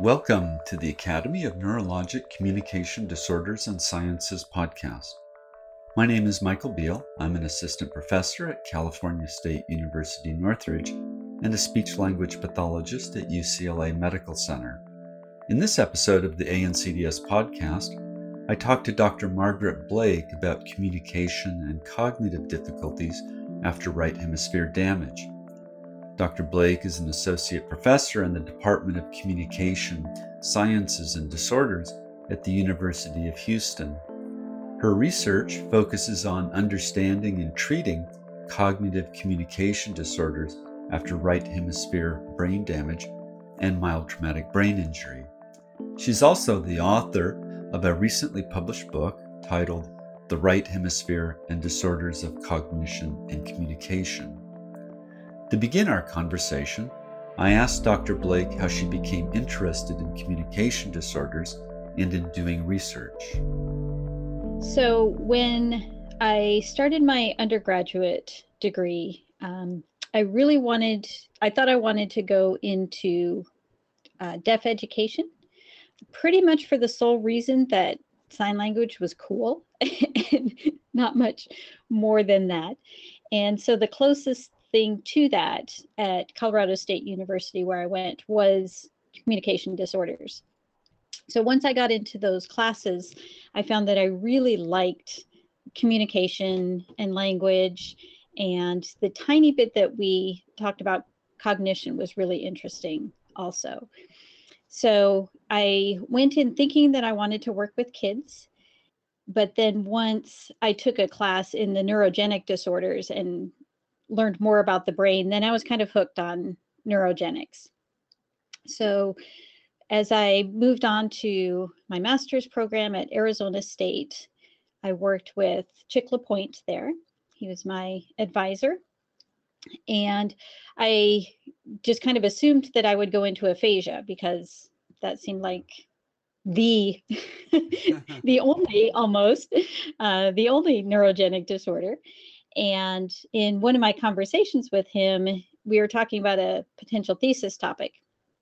Welcome to the Academy of Neurologic Communication Disorders and Sciences podcast. My name is Michael Beal. I'm an assistant professor at California State University Northridge and a speech language pathologist at UCLA Medical Center. In this episode of the ANCDS podcast, I talked to Dr. Margaret Blake about communication and cognitive difficulties after right hemisphere damage. Dr. Blake is an associate professor in the Department of Communication, Sciences, and Disorders at the University of Houston. Her research focuses on understanding and treating cognitive communication disorders after right hemisphere brain damage and mild traumatic brain injury. She's also the author of a recently published book titled The Right Hemisphere and Disorders of Cognition and Communication. To begin our conversation, I asked Dr. Blake how she became interested in communication disorders and in doing research. So, when I started my undergraduate degree, um, I really wanted, I thought I wanted to go into uh, deaf education, pretty much for the sole reason that sign language was cool and not much more than that. And so the closest thing to that at Colorado State University, where I went, was communication disorders. So once I got into those classes, I found that I really liked communication and language. And the tiny bit that we talked about cognition was really interesting also. So I went in thinking that I wanted to work with kids. But then once I took a class in the neurogenic disorders and learned more about the brain, then I was kind of hooked on neurogenics. So as I moved on to my master's program at Arizona State, I worked with Chick LaPointe there. He was my advisor. And I just kind of assumed that I would go into aphasia because that seemed like the the only almost uh, the only neurogenic disorder and in one of my conversations with him, we were talking about a potential thesis topic.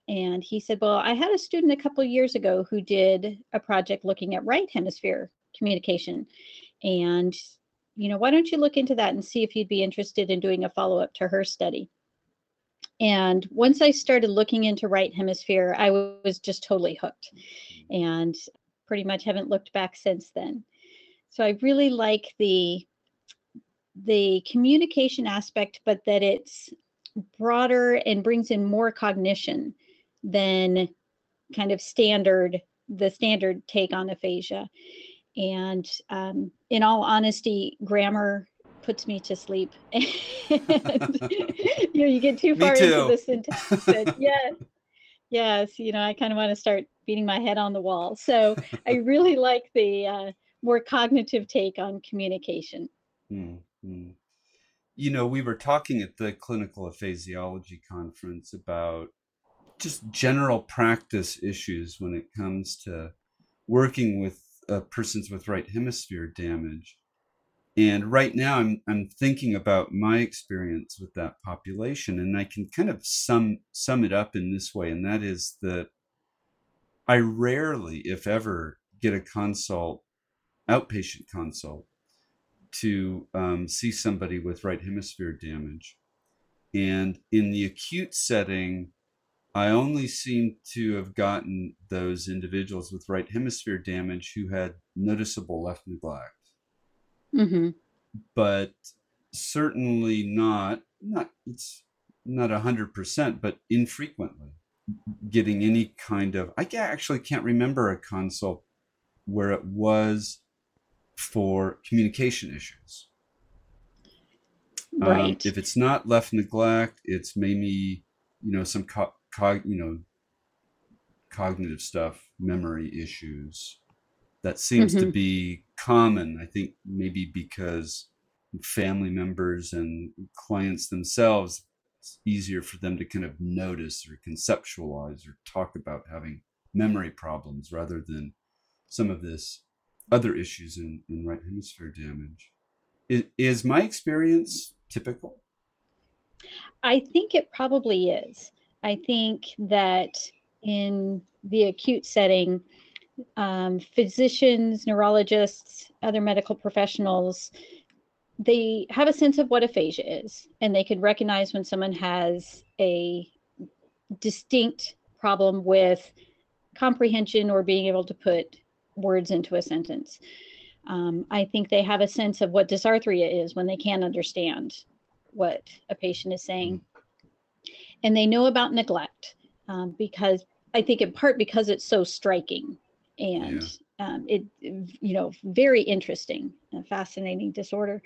And he said, Well, I had a student a couple years ago who did a project looking at right hemisphere communication. And, you know, why don't you look into that and see if you'd be interested in doing a follow up to her study? And once I started looking into right hemisphere, I was just totally hooked mm. and pretty much haven't looked back since then. So I really like the the communication aspect, but that it's broader and brings in more cognition than kind of standard the standard take on aphasia. And um, in all honesty, grammar puts me to sleep. and, you know, you get too far into the syntax. yeah, yes, yes, you know, I kind of want to start beating my head on the wall. So I really like the uh, more cognitive take on communication. Hmm. Mm. You know, we were talking at the clinical aphasiology conference about just general practice issues when it comes to working with uh, persons with right hemisphere damage. And right now, I'm I'm thinking about my experience with that population, and I can kind of sum sum it up in this way, and that is that I rarely, if ever, get a consult, outpatient consult, to um, see somebody with right hemisphere damage. And in the acute setting, I only seem to have gotten those individuals with right hemisphere damage who had noticeable left neglect. Mm-hmm. But certainly not, not, it's not a hundred percent, but infrequently getting any kind of, I actually can't remember a consult where it was for communication issues. Um, right. Um, if it's not left neglect, it's maybe you know some co- cog- you know cognitive stuff, memory issues. That seems mm-hmm. to be common. I think maybe because family members and clients themselves, it's easier for them to kind of notice or conceptualize or talk about having memory problems rather than some of this other issues in, in right hemisphere damage. Is, is my experience typical? I think it probably is. I think that in the acute setting, um, physicians, neurologists, other medical professionals, they have a sense of what aphasia is, and they can recognize when someone has a distinct problem with comprehension or being able to put words into a sentence. Um, I think they have a sense of what dysarthria is when they can't understand what a patient is saying. And they know about neglect um, because I think in part because it's so striking and yeah. um, it, you know, very interesting, and fascinating disorder.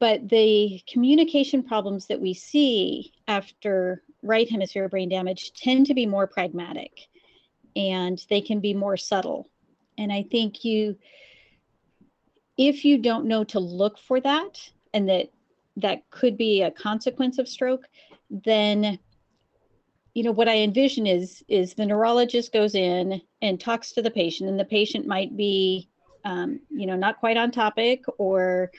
But the communication problems that we see after right hemisphere brain damage tend to be more pragmatic and they can be more subtle. And I think you, if you don't know to look for that and that that could be a consequence of stroke, then you know what i envision is is the neurologist goes in and talks to the patient and the patient might be um, you know not quite on topic or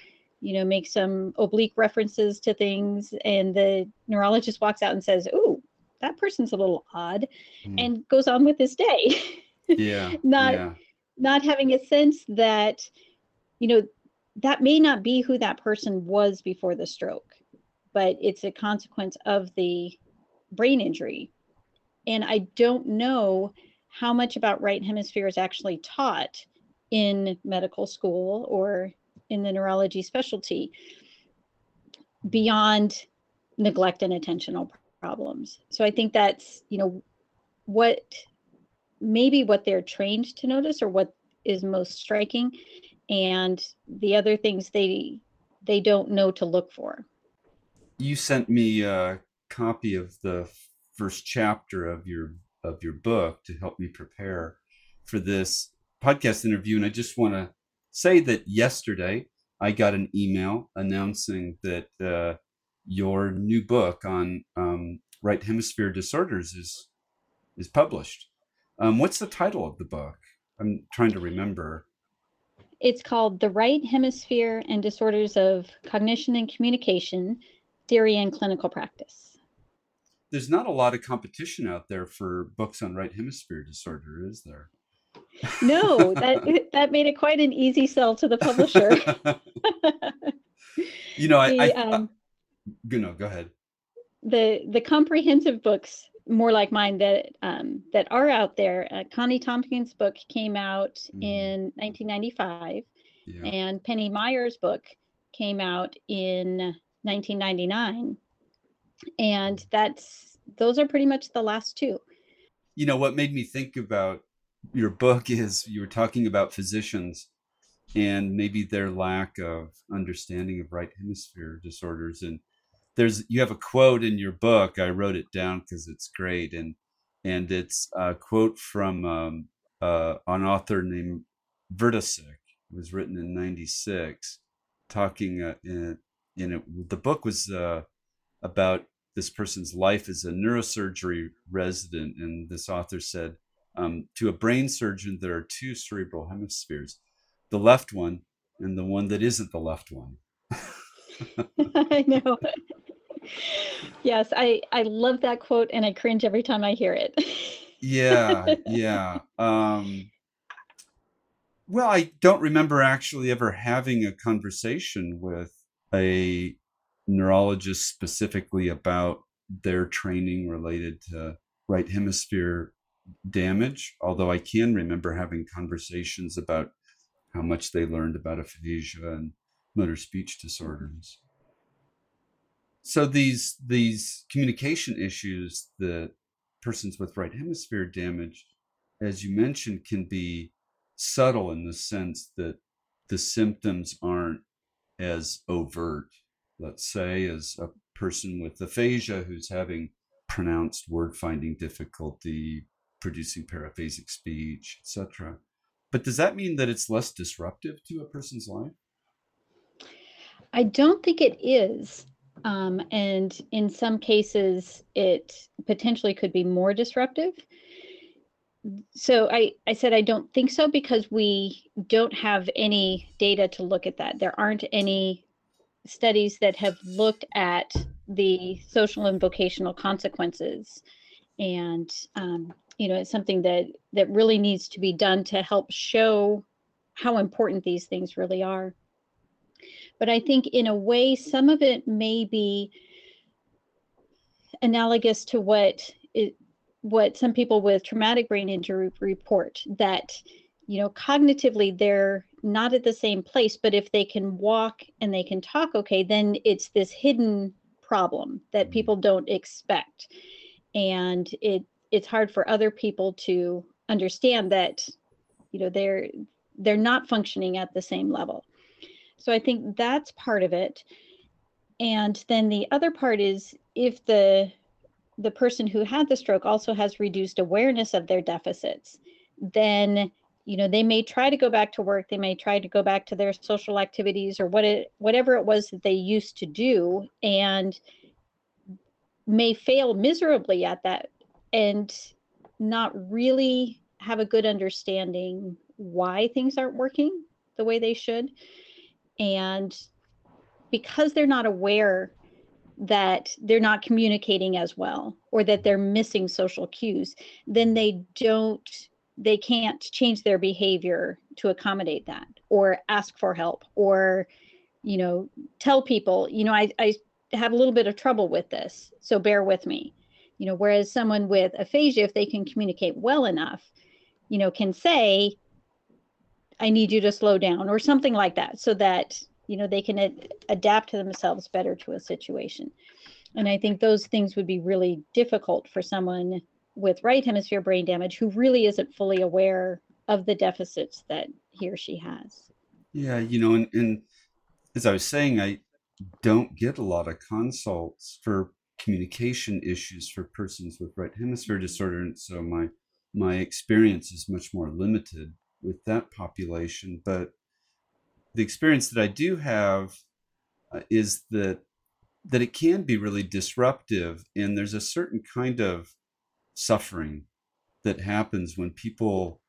you know make some oblique references to things and the neurologist walks out and says oh that person's a little odd mm. and goes on with his day yeah not yeah. not having a sense that you know that may not be who that person was before the stroke but it's a consequence of the brain injury and i don't know how much about right hemisphere is actually taught in medical school or in the neurology specialty beyond neglect and attentional problems. So I think that's, you know, what maybe what they're trained to notice or what is most striking and the other things they they don't know to look for. You sent me a copy of the first chapter of your of your book to help me prepare for this podcast interview and I just want to say that yesterday I got an email announcing that uh, your new book on um, right hemisphere disorders is is published. Um, what's the title of the book? I'm trying to remember. It's called The Right Hemisphere and Disorders of Cognition and Communication Theory and Clinical Practice. There's not a lot of competition out there for books on right hemisphere disorder, is there? No, that that made it quite an easy sell to the publisher. you know, the, I, I um, you know, go ahead. The the comprehensive books, more like mine, that um, that are out there. Uh, Connie Tompkins' book came out mm. in 1995, yeah. and Penny Myers' book came out in 1999, and that's those are pretty much the last two. You know what made me think about your book is you were talking about physicians and maybe their lack of understanding of right hemisphere disorders and there's you have a quote in your book i wrote it down because it's great and and it's a quote from um, uh, an author named Vertosick. It was written in 96 talking uh, in, in it, the book was uh, about this person's life as a neurosurgery resident and this author said um, to a brain surgeon, there are two cerebral hemispheres the left one and the one that isn't the left one. I know. Yes, I, I love that quote and I cringe every time I hear it. yeah, yeah. Um, well, I don't remember actually ever having a conversation with a neurologist specifically about their training related to right hemisphere damage, although I can remember having conversations about how much they learned about aphasia and motor speech disorders. So these these communication issues that persons with right hemisphere damage, as you mentioned, can be subtle in the sense that the symptoms aren't as overt. Let's say as a person with aphasia who's having pronounced word finding difficulty, producing paraphasic speech, etc. But does that mean that it's less disruptive to a person's life? I don't think it is. Um, and in some cases, it potentially could be more disruptive. So I, I said I don't think so because we don't have any data to look at that. There aren't any studies that have looked at the social and vocational consequences and um, you know it's something that that really needs to be done to help show how important these things really are but i think in a way some of it may be analogous to what it, what some people with traumatic brain injury report that you know cognitively they're not at the same place but if they can walk and they can talk okay then it's this hidden problem that mm-hmm. people don't expect and it it's hard for other people to understand that you know they're they're not functioning at the same level so i think that's part of it. And then the other part is if the the person who had the stroke also has reduced awareness of their deficits then you know they may try to go back to work they may try to go back to their social activities or what it whatever it was that they used to do and may fail miserably at that and not really have a good understanding why things aren't working the way they should and because they're not aware that they're not communicating as well or that they're missing social cues then they don't they can't change their behavior to accommodate that or ask for help or you know tell people you know i, I have a little bit of trouble with this so bear with me. You know whereas someone with aphasia if they can communicate well enough you know can say i need you to slow down or something like that so that you know they can ad- adapt themselves better to a situation and i think those things would be really difficult for someone with right hemisphere brain damage who really isn't fully aware of the deficits that he or she has. Yeah, you know, and, and as I was saying, I don't get a lot of consults for communication issues for persons with right hemisphere disorder, and so my my experience is much more limited with that population. But the experience that I do have uh, is that that it can be really disruptive, and there's a certain kind of suffering that happens when people,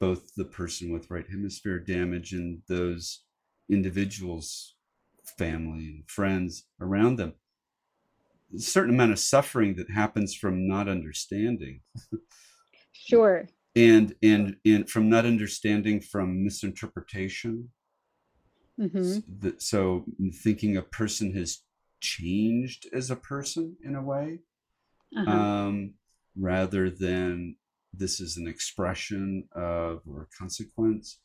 both the person with right hemisphere damage and those individuals, family and friends around them, a certain amount of suffering that happens from not understanding. sure. And and and from not understanding from misinterpretation. Mm-hmm. So thinking a person has changed as a person in a way. Uh-huh. Um, rather than this is an expression of or a consequence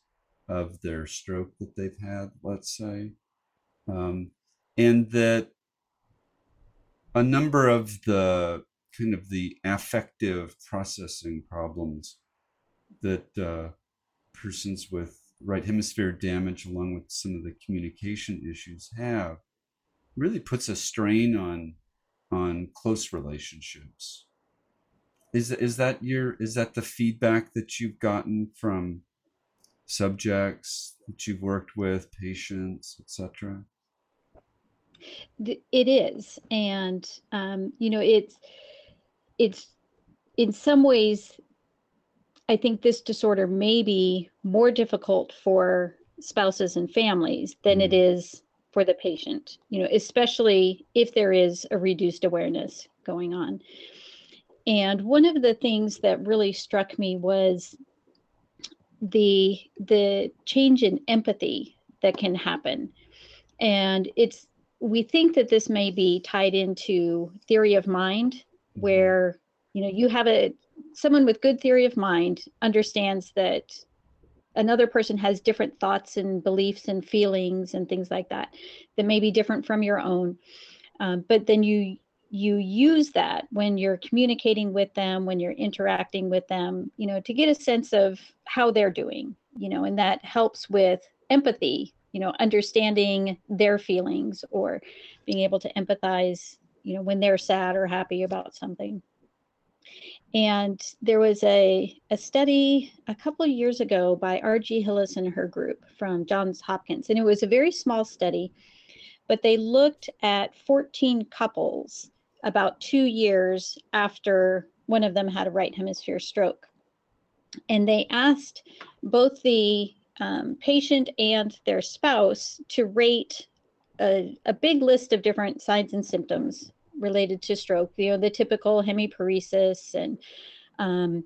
of their stroke that they've had, let's say. Um, and that a number of the kind of the affective processing problems that uh, persons with right hemisphere damage, along with some of the communication issues, have really puts a strain on on close relationships is is that your is that the feedback that you've gotten from subjects that you've worked with, patients, etc.? It is, and um, you know, it's it's in some ways. I think this disorder may be more difficult for spouses and families than mm. it is for the patient. You know, especially if there is a reduced awareness going on. And one of the things that really struck me was the the change in empathy that can happen. And it's we think that this may be tied into theory of mind mm-hmm. where you know you have a someone with good theory of mind understands that another person has different thoughts and beliefs and feelings and things like that that may be different from your own. Um, but then you you use that when you're communicating with them when you're interacting with them you know to get a sense of how they're doing you know and that helps with empathy you know understanding their feelings or being able to empathize you know when they're sad or happy about something and there was a, a study a couple of years ago by Argye Hillis and her group from Johns Hopkins. And it was a very small study, but they looked at 14 couples about two years after one of them had a right hemisphere stroke. And they asked both the um, patient and their spouse to rate a, a big list of different signs and symptoms related to stroke. You know, the typical hemiparesis and um,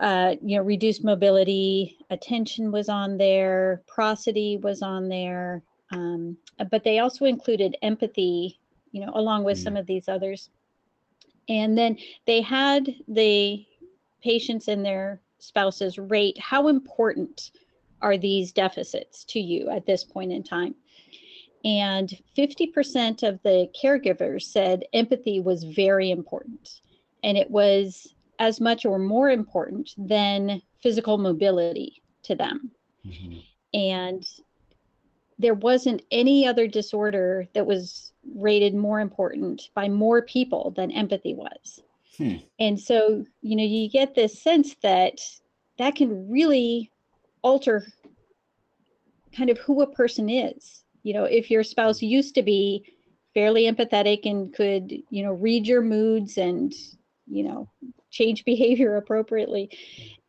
uh, you know, reduced mobility, attention was on there, prosody was on there, um, but they also included empathy, you know, along with mm. some of these others. And then they had the patients and their spouses rate how important are these deficits to you at this point in time. And 50% of the caregivers said empathy was very important. And it was as much or more important than physical mobility to them. Mm-hmm. And there wasn't any other disorder that was rated more important by more people than empathy was. Hmm. And so, you know, you get this sense that that can really alter kind of who a person is. You know, if your spouse used to be fairly empathetic and could, you know, read your moods and, you know, change behavior appropriately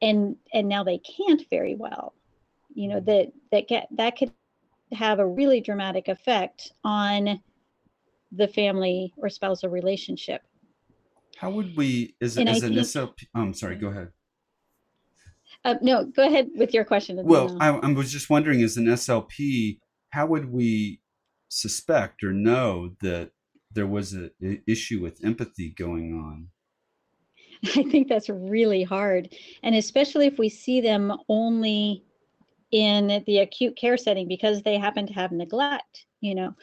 and and now they can't very well you know that that get that could have a really dramatic effect on the family or spousal relationship. How would we is it is an slp i'm sorry go ahead. Uh, no go ahead with your question well I, I was just wondering as an slp how would we suspect or know that there was an issue with empathy going on I think that's really hard. And especially if we see them only in the acute care setting because they happen to have neglect, you know.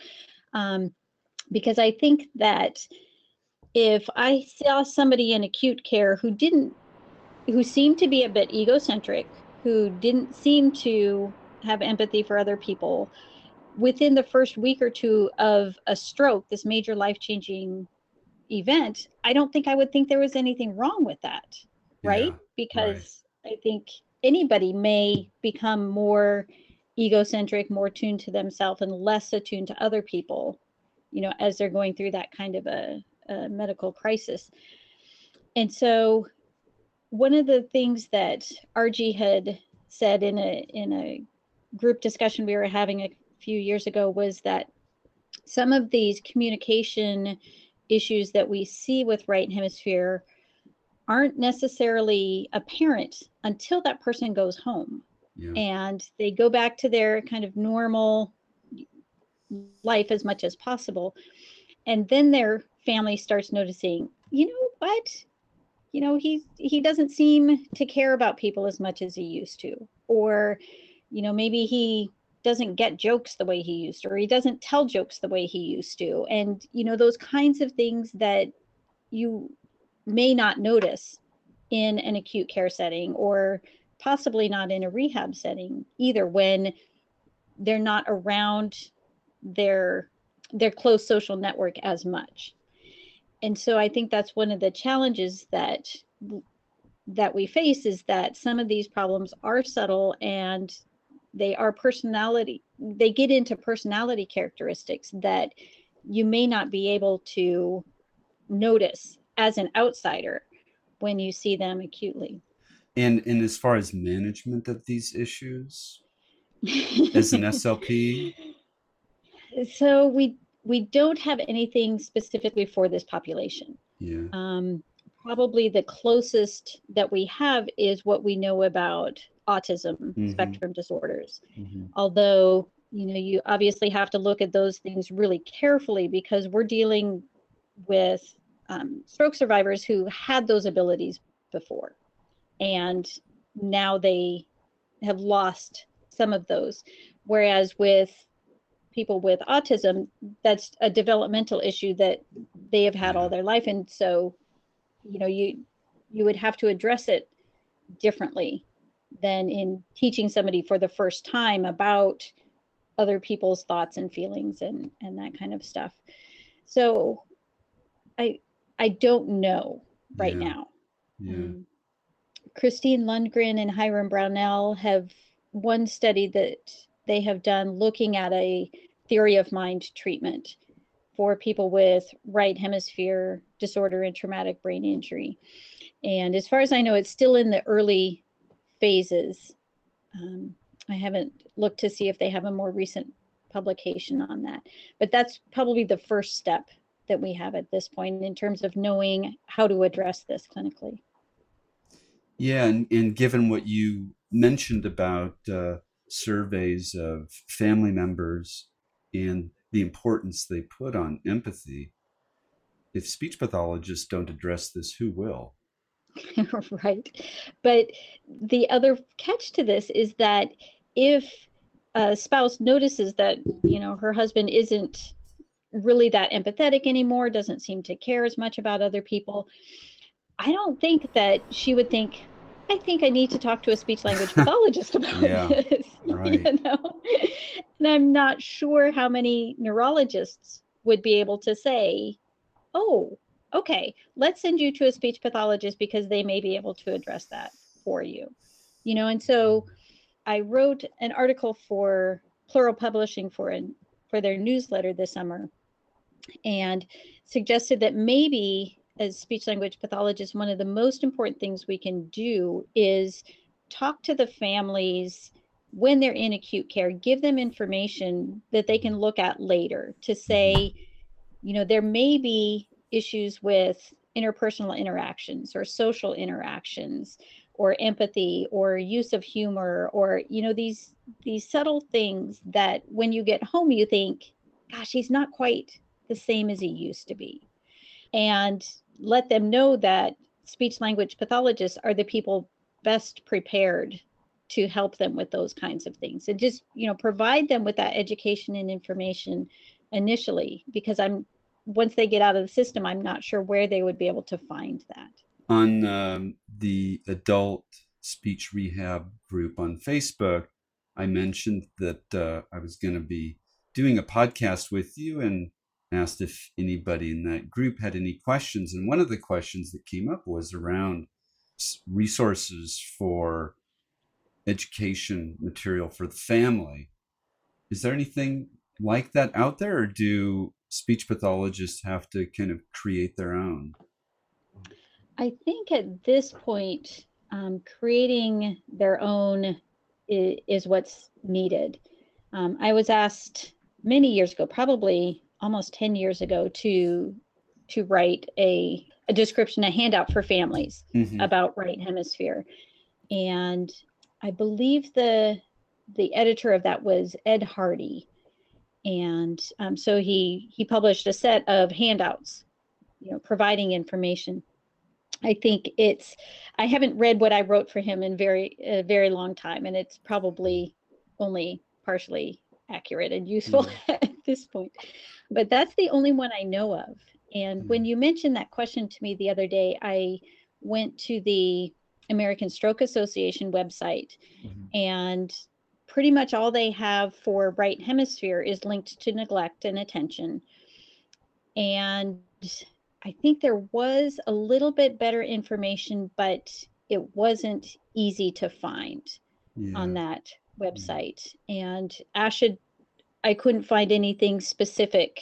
Um, because I think that if I saw somebody in acute care who didn't, who seemed to be a bit egocentric, who didn't seem to have empathy for other people, within the first week or two of a stroke, this major life changing event, I don't think I would think there was anything wrong with that, right? Yeah, because right. I think anybody may become more egocentric, more tuned to themselves, and less attuned to other people, you know, as they're going through that kind of a, a medical crisis. And so, one of the things that Argye had said in a in a group discussion we were having a few years ago was that some of these communication issues that we see with right hemisphere aren't necessarily apparent until that person goes home. Yeah. and they go back to their kind of normal life as much as possible. And then their family starts noticing you know what? You know he he doesn't seem to care about people as much as he used to. Or you know maybe he doesn't get jokes the way he used to, or he doesn't tell jokes the way he used to. And, you know, those kinds of things that you may not notice in an acute care setting or possibly not in a rehab setting either when they're not around their their close social network as much and so i think that's one of the challenges that that we face is that some of these problems are subtle and they are personality they get into personality characteristics that you may not be able to notice as an outsider when you see them acutely. And and as far as management of these issues as an slp so we we don't have anything specifically for this population. Yeah. Um probably the closest that we have is what we know about autism mm-hmm. spectrum disorders. Mm-hmm. Although, you know, you obviously have to look at those things really carefully because we're dealing with um, stroke survivors who had those abilities before. And now they have lost some of those. Whereas with people with autism, that's a developmental issue that they have had all their life. And so, you know, you you would have to address it differently than in teaching somebody for the first time about other people's thoughts and feelings and and that kind of stuff so i i don't know right yeah. now yeah. Um, kristine lundgren and hiram brownell have one study that they have done looking at a theory of mind treatment for people with right hemisphere disorder and traumatic brain injury and as far as i know it's still in the early phases. Um, I haven't looked to see if they have a more recent publication on that, but that's probably the first step that we have at this point in terms of knowing how to address this clinically. Yeah, and, and given what you mentioned about uh, surveys of family members and the importance they put on empathy, if speech pathologists don't address this, who will? right. But the other catch to this is that if a spouse notices that, you know, her husband isn't really that empathetic anymore, doesn't seem to care as much about other people, I don't think that she would think, I think I need to talk to a speech language pathologist about yeah, this. Right. You know? And I'm not sure how many neurologists would be able to say, oh, okay, let's send you to a speech pathologist because they may be able to address that for you. You know, and so mm-hmm. I wrote an article for Plural Publishing for an for their newsletter this summer and suggested that maybe as speech language pathologists one of the most important things we can do is talk to the families when they're in acute care give them information that they can look at later to mm-hmm. say you know there may be issues with interpersonal interactions or social interactions or empathy or use of humor or you know these these subtle things that when you get home you think gosh he's not quite the same as he used to be. And let them know that speech language pathologists are the people best prepared to help them with those kinds of things and just you know provide them with that education and information initially because i'm once they get out of the system, I'm not sure where they would be able to find that. On um, the adult speech rehab group on Facebook, I mentioned that uh, I was going to be doing a podcast with you and asked if anybody in that group had any questions. And one of the questions that came up was around resources for education material for the family. Is there anything like that out there, or do speech pathologists have to kind of create their own? I think at this point, um, creating their own is, what's needed. Um, I was asked many years ago, probably almost 10 years ago, to to write a, a description, a handout for families mm-hmm. about right hemisphere. And I believe the the editor of that was Ed Hardy and um, so he he published a set of handouts you know providing information i think it's i haven't read what i wrote for him in very a very long time and it's probably only partially accurate and useful mm-hmm. this point but that's the only one i know of and when you mentioned that question to me the other day i went to the american stroke association website mm-hmm. and pretty much all they have for right hemisphere is linked to neglect and attention. And I think there was a little bit better information, but it wasn't easy to find yeah. on that website. And ASHA, I couldn't find anything specific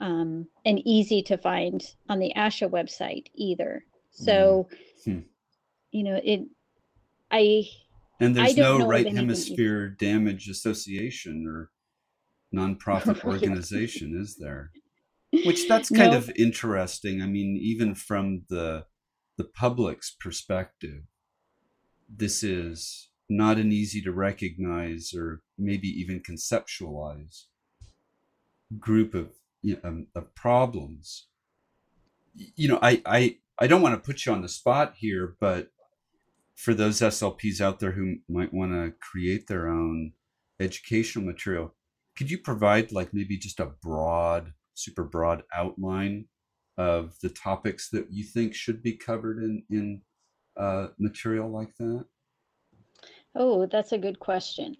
um, and easy to find on the ASHA website either. So, mm-hmm. you know, it, I, and there's no right hemisphere damage association or nonprofit organization, is there? Which that's kind no. of interesting. I mean, even from the the public's perspective, this is not an easy to recognize or maybe even conceptualize group of you know, um, of problems. You know, I I I don't want to put you on the spot here, but for those SLPs out there who might want to create their own educational material, could you provide like maybe just a broad, super broad outline of the topics that you think should be covered in in uh, material like that? Oh, that's a good question.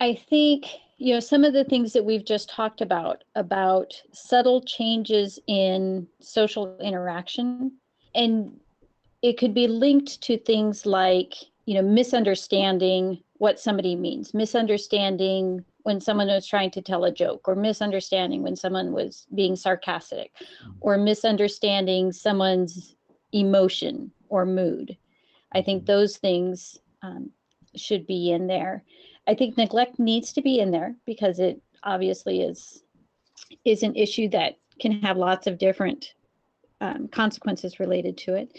I think you know some of the things that we've just talked about about subtle changes in social interaction and it could be linked to things like you know misunderstanding what somebody means misunderstanding when someone was trying to tell a joke or misunderstanding when someone was being sarcastic mm-hmm. or misunderstanding someone's emotion or mood i think mm-hmm. those things um, should be in there i think neglect needs to be in there because it obviously is is an issue that can have lots of different um, consequences related to it.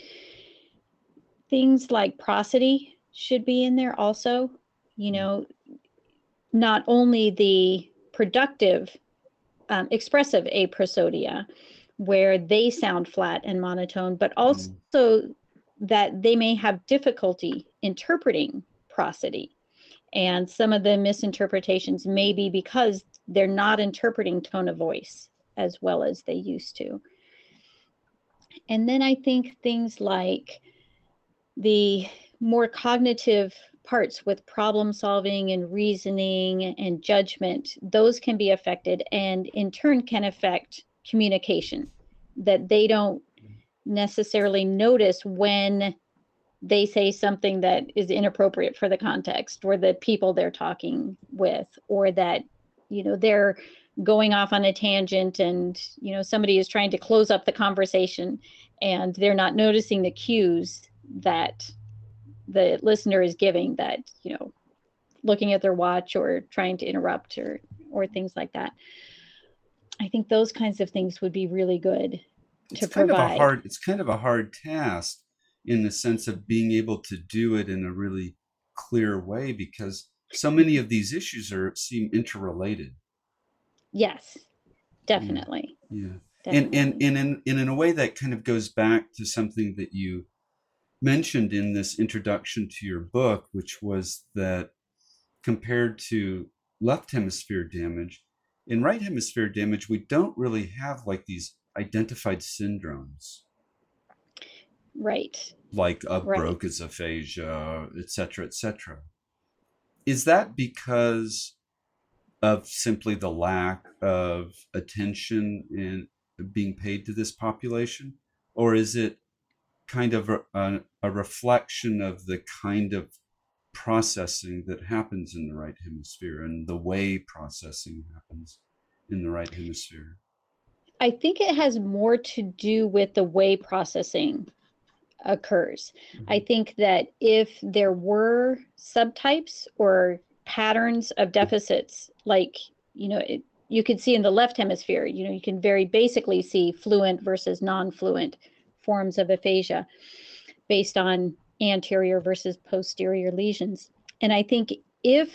Things like prosody should be in there also. You know, not only the productive, um, expressive aprosodia, where they sound flat and monotone, but also mm. that they may have difficulty interpreting prosody. And some of the misinterpretations may be because they're not interpreting tone of voice as well as they used to. And then I think things like the more cognitive parts with problem solving and reasoning and judgment, those can be affected and in turn can affect communication that they don't necessarily notice when they say something that is inappropriate for the context or the people they're talking with or that you know they're going off on a tangent and you know somebody is trying to close up the conversation and they're not noticing the cues that the listener is giving that you know looking at their watch or trying to interrupt or or things like that i think those kinds of things would be really good it's to kind provide. of a hard it's kind of a hard task in the sense of being able to do it in a really clear way because so many of these issues are seem interrelated yes definitely yeah, yeah. Definitely. And, and and in, and in a way that kind of goes back to something that you mentioned in this introduction to your book, which was that compared to left hemisphere damage, in right hemisphere damage, we don't really have like these identified syndromes. Right. Like a right. Broca's aphasia, etc cetera, et cetera. Is that because of simply the lack of attention in being paid to this population? Or is it kind of a, a, reflection of the kind of processing that happens in the right hemisphere and the way processing happens in the right hemisphere? I think it has more to do with the way processing occurs. Mm-hmm. I think that if there were subtypes or patterns of deficits, like, you know, it, you could see in the left hemisphere, you know, you can very basically see fluent versus non fluent forms of aphasia based on anterior versus posterior lesions. And I think if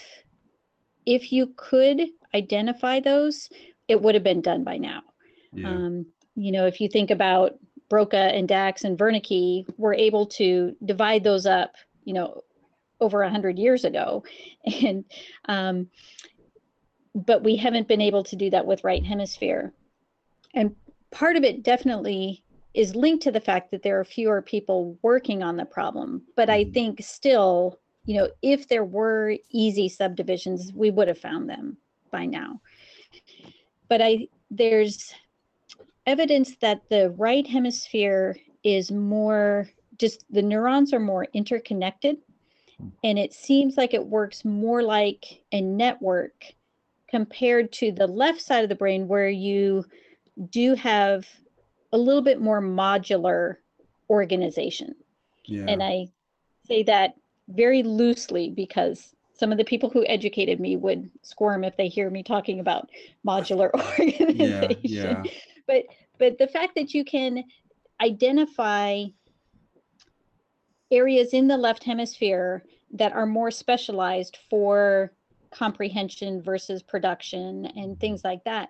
if you could identify those, it would have been done by now. Yeah. Um, you know, if you think about Broca and Dax and Wernicke, were able to divide those up, you know, over a hundred years ago, and um, but we haven't been able to do that with right hemisphere. And part of it definitely is linked to the fact that there are fewer people working on the problem. But I mm-hmm. think still, you know, if there were easy subdivisions, we would have found them by now. But I there's evidence that the right hemisphere is more just the neurons are more interconnected and it seems like it works more like a network compared to the left side of the brain where you do have a little bit more modular organization. Yeah. And I say that very loosely because some of the people who educated me would squirm if they hear me talking about modular organization. Yeah, yeah. But but the fact that you can identify areas in the left hemisphere that are more specialized for comprehension versus production and things like that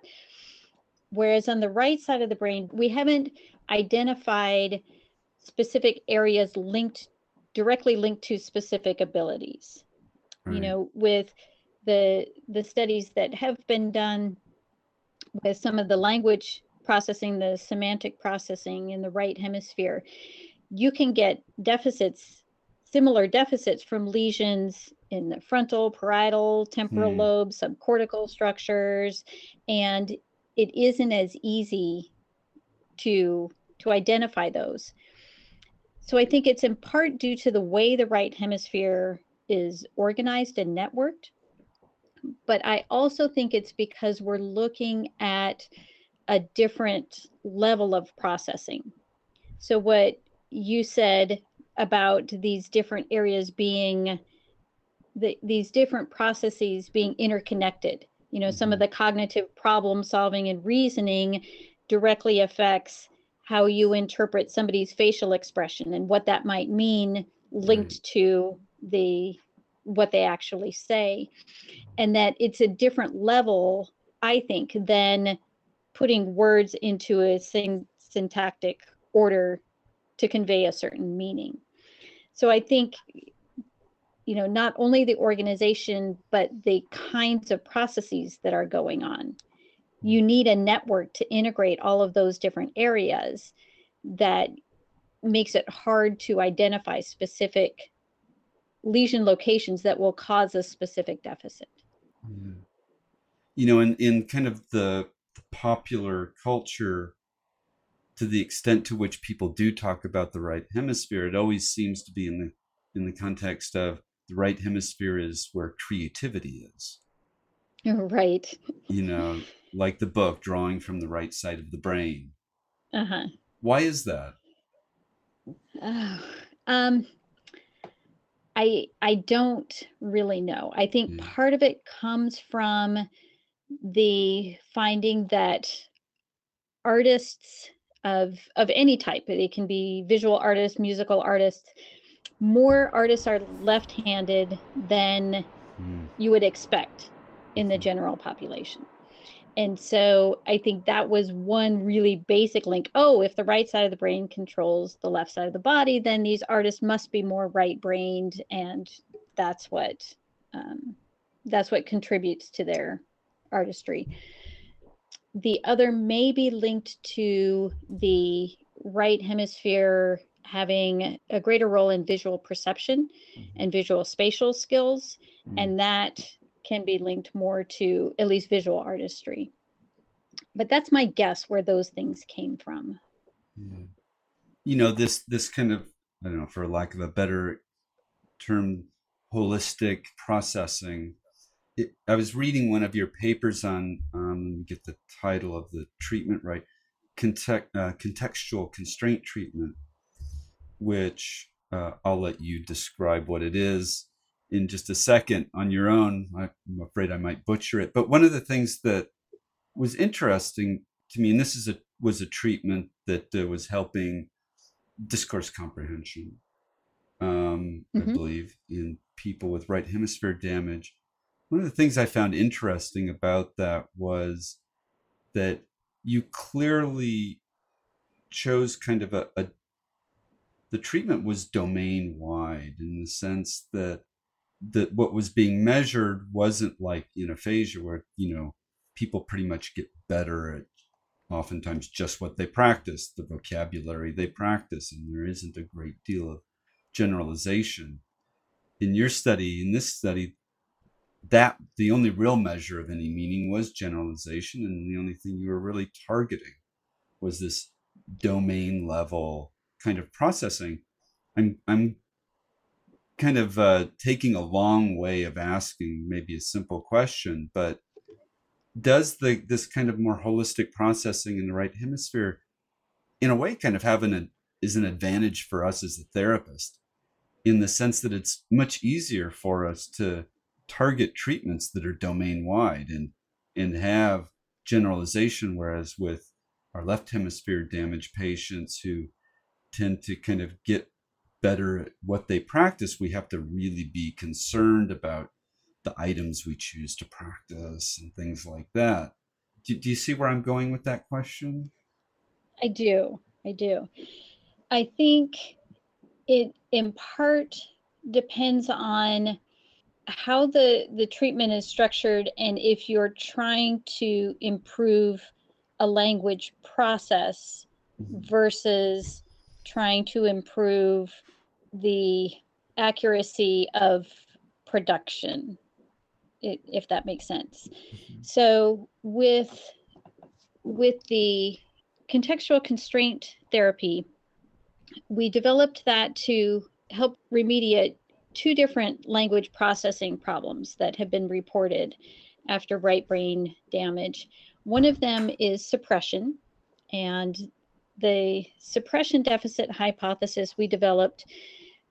Whereas on the right side of the brain, we haven't identified specific areas linked directly linked to specific abilities. Right. You know, with the the studies that have been done with some of the language processing, the semantic processing in the right hemisphere, you can get deficits, similar deficits from lesions in the frontal, parietal, temporal hmm. lobe, subcortical structures, and it isn't as easy to to identify those. So I think it's in part due to the way the right hemisphere is organized and networked. But I also think it's because we're looking at a different level of processing. So, what you said about these different areas being the, these different processes being interconnected you know some of mm-hmm. the cognitive problem solving and reasoning directly affects how you interpret somebody's facial expression and what that might mean linked right. to the what they actually say and that it's a different level i think than putting words into a syntactic order to convey a certain meaning so i think you know not only the organization but the kinds of processes that are going on you need a network to integrate all of those different areas that makes it hard to identify specific lesion locations that will cause a specific deficit. Mm-hmm. You know, in, in kind of the popular culture, to the extent to which people do talk about the right hemisphere, it always seems to be in the in the context of the right hemisphere is where creativity is. Right. You know, like the book, drawing from the right side of the brain. Uh huh. Why is that? Oh, um, I I don't really know. I think mm. part of it comes from the finding that artists of of any type, they can be visual artists, musical artists, more artists are left-handed than mm. you would expect in the mm-hmm. general population. And so I think that was one really basic link. Oh, if the right side of the brain controls the left side of the body, then these artists must be more right brained, and that's what um, that's what contributes to their artistry. The other may be linked to the right hemisphere having a greater role in visual perception mm-hmm. and visual spatial skills, mm-hmm. and that can be linked more to at least visual artistry. But that's my guess where those things came from. Yeah. You know, this this kind of I don't know, for lack of a better term, holistic processing. It, I was reading one of your papers on um, get the title of the treatment right, context, uh, contextual constraint treatment, which uh, I'll let you describe what it is in just a second on your own. I'm afraid I might butcher it. But one of the things that was interesting to me, and this is a was a treatment that uh, was helping discourse comprehension, um, mm-hmm. I believe, in people with right hemisphere damage. One of the things I found interesting about that was that you clearly chose kind of a, a the treatment was domain wide in the sense that that what was being measured wasn't like in aphasia where you know people pretty much get better at oftentimes just what they practice the vocabulary they practice and there isn't a great deal of generalization. In your study in this study that the only real measure of any meaning was generalization and the only thing you were really targeting was this domain level kind of processing. I'm i'm kind of uh, taking a long way of asking maybe a simple question, but does the this kind of more holistic processing in the right hemisphere, in a way, kind of have an is an advantage for us as a therapist, in the sense that it's much easier for us to target treatments that are domain wide and and have generalization, whereas with our left hemisphere damaged patients who tend to kind of get better at what they practice, we have to really be concerned about the items we choose to practice and things like that. Do, do you see where I'm going with that question? I do. I do. I think it in part depends on how the the treatment is structured and if you're trying to improve a language process mm-hmm. versus trying to improve the accuracy of production if that makes sense mm-hmm. so with with the contextual constraint therapy we developed that to help remediate two different language processing problems that have been reported after right brain damage one of them is suppression and the suppression deficit hypothesis we developed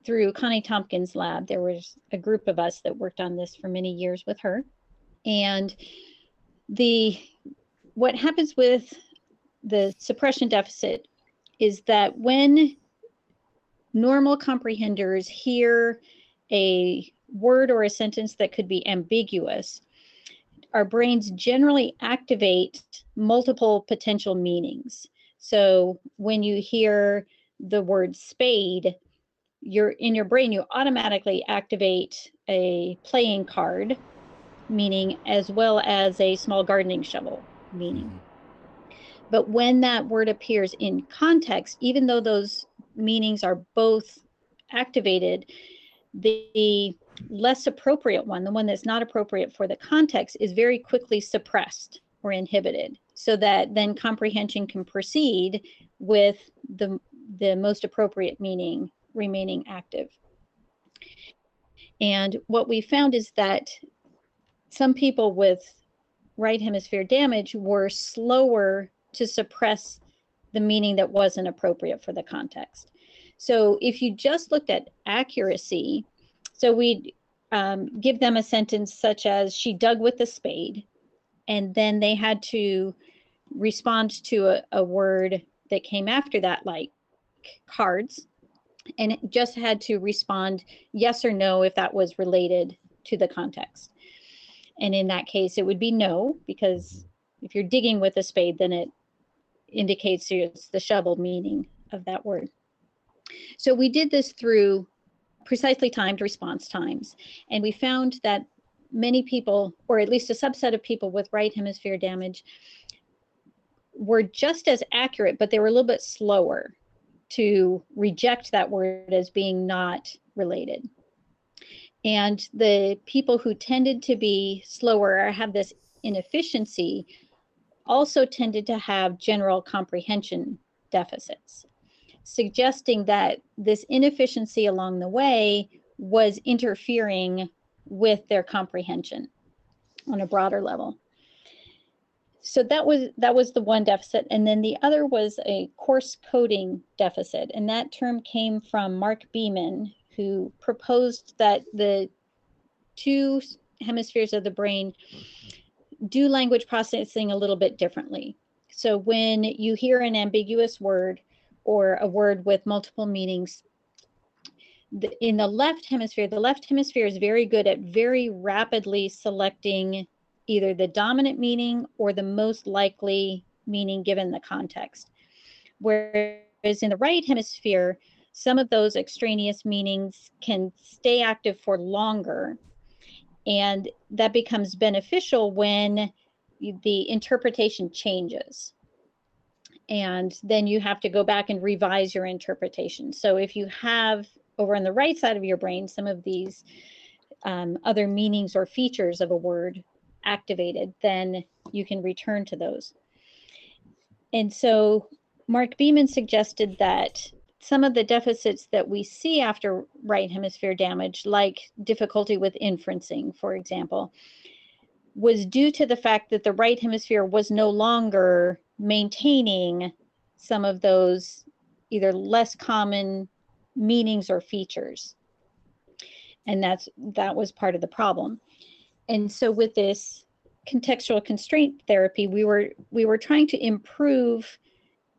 through Connie Tompkins' lab. There was a group of us that worked on this for many years with her. And the what happens with the suppression deficit is that when normal comprehenders hear a word or a sentence that could be ambiguous, our brains generally activate multiple potential meanings. So when you hear the word spade, you're in your brain, you automatically activate a playing card, meaning as well as a small gardening shovel, meaning. Mm-hmm. But when that word appears in context, even though those meanings are both activated, the less appropriate one, the one that's not appropriate for the context, is very quickly suppressed or inhibited so that then comprehension can proceed with the, the most appropriate meaning remaining active. And what we found is that some people with right hemisphere damage were slower to suppress the meaning that wasn't appropriate for the context. So if you just looked at accuracy, so we'd um, give them a sentence such as, she dug with a spade, and then they had to respond to a, a word that came after that, like cards, and just had to respond yes or no if that was related to the context. And in that case, it would be no, because if you're digging with a spade, then it indicates it's the shovel meaning of that word. So we did this through precisely timed response times. And we found that many people, or at least a subset of people with right hemisphere damage, were just as accurate, but they were a little bit slower to reject that word as being not related. And the people who tended to be slower or have this inefficiency also tended to have general comprehension deficits suggesting that this inefficiency along the way was interfering with their comprehension on a broader level. So that was that was the one deficit, and then the other was a coarse coding deficit, and that term came from Mark Beeman, who proposed that the two hemispheres of the brain do language processing a little bit differently. So when you hear an ambiguous word, or a word with multiple meanings. The, in the left hemisphere, the left hemisphere is very good at very rapidly selecting either the dominant meaning or the most likely meaning given the context. Whereas in the right hemisphere, some of those extraneous meanings can stay active for longer. And that becomes beneficial when the interpretation changes and then you have to go back and revise your interpretation. So if you have over on the right side of your brain some of these um, other meanings or features of a word activated, then you can return to those. And so Mark Beeman suggested that some of the deficits that we see after right hemisphere damage, like difficulty with inferencing, for example, was due to the fact that the right hemisphere was no longer maintaining some of those either less common meanings or features. And that's that was part of the problem. And so with this contextual constraint therapy we were we were trying to improve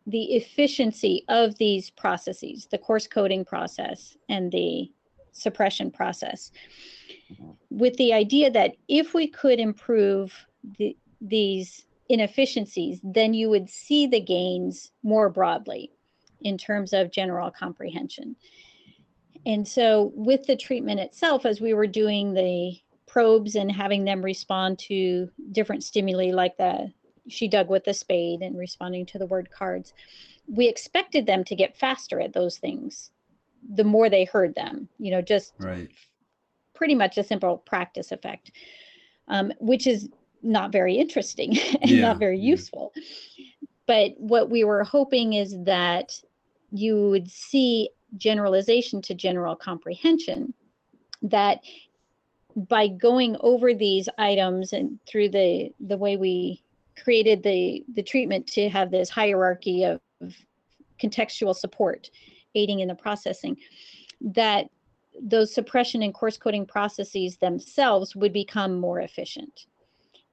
the efficiency of these processes the coarse coding process and the suppression process. Mm-hmm. With the idea that if we could improve the, these inefficiencies, then you would see the gains more broadly in terms of general comprehension. And so, with the treatment itself, as we were doing the probes and having them respond to different stimuli, like the she dug with the spade and responding to the word cards, we expected them to get faster at those things the more they heard them, you know, just right. pretty much a simple practice effect, um, which is not very interesting and yeah. not very useful. But what we were hoping is that you would see generalization to general comprehension that by going over these items and through the the way we created the the treatment to have this hierarchy of, of contextual support aiding in the processing that those suppression and coarse coding processes themselves would become more efficient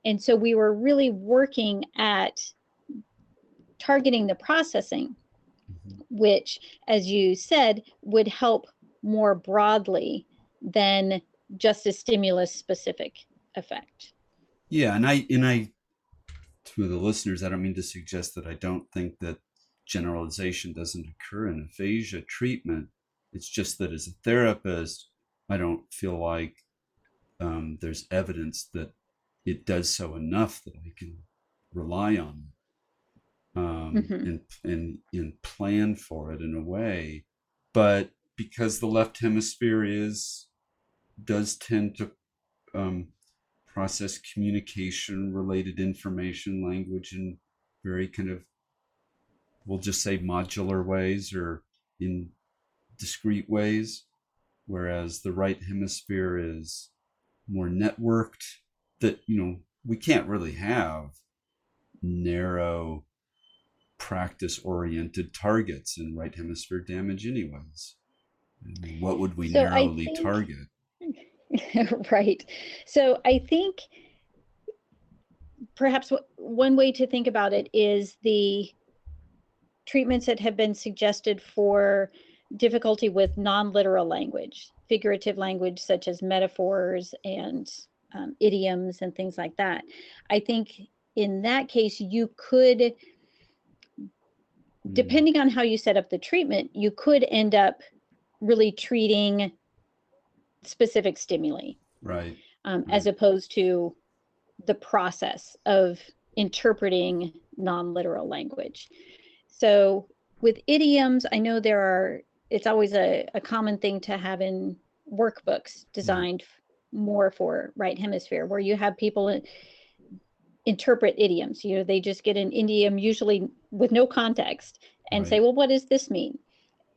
and so we were really working at targeting the processing, mm-hmm. which, as you said, would help more broadly than just a stimulus specific effect. Yeah, and I and I to the listeners, I don't mean to suggest that I don't think that generalization doesn't occur in aphasia treatment. It's just that as a therapist, I don't feel like um, there's evidence that it does so enough that I can rely on um, mm-hmm. and, and and plan for it in a way. But because the left hemisphere is does tend to um, process communication related information language in very kind of we'll just say modular ways or in discrete ways whereas the right hemisphere is more networked that you know we can't really have narrow practice oriented targets in right hemisphere damage anyways. What would we so narrowly think, target? Right. So i think perhaps one way to think about it is the treatments that have been suggested for difficulty with non-literal language figurative language such as metaphors and um, idioms and things like that i think in that case you could hmm. depending on how you set up the treatment you could end up really treating specific stimuli right um, right. as opposed to the process of interpreting non-literal language so with idioms i know there are it's always a, a common thing to have in workbooks designed more for right hemisphere where you have people interpret idioms you know they just get an idiom usually with no context and right. say well what does this mean?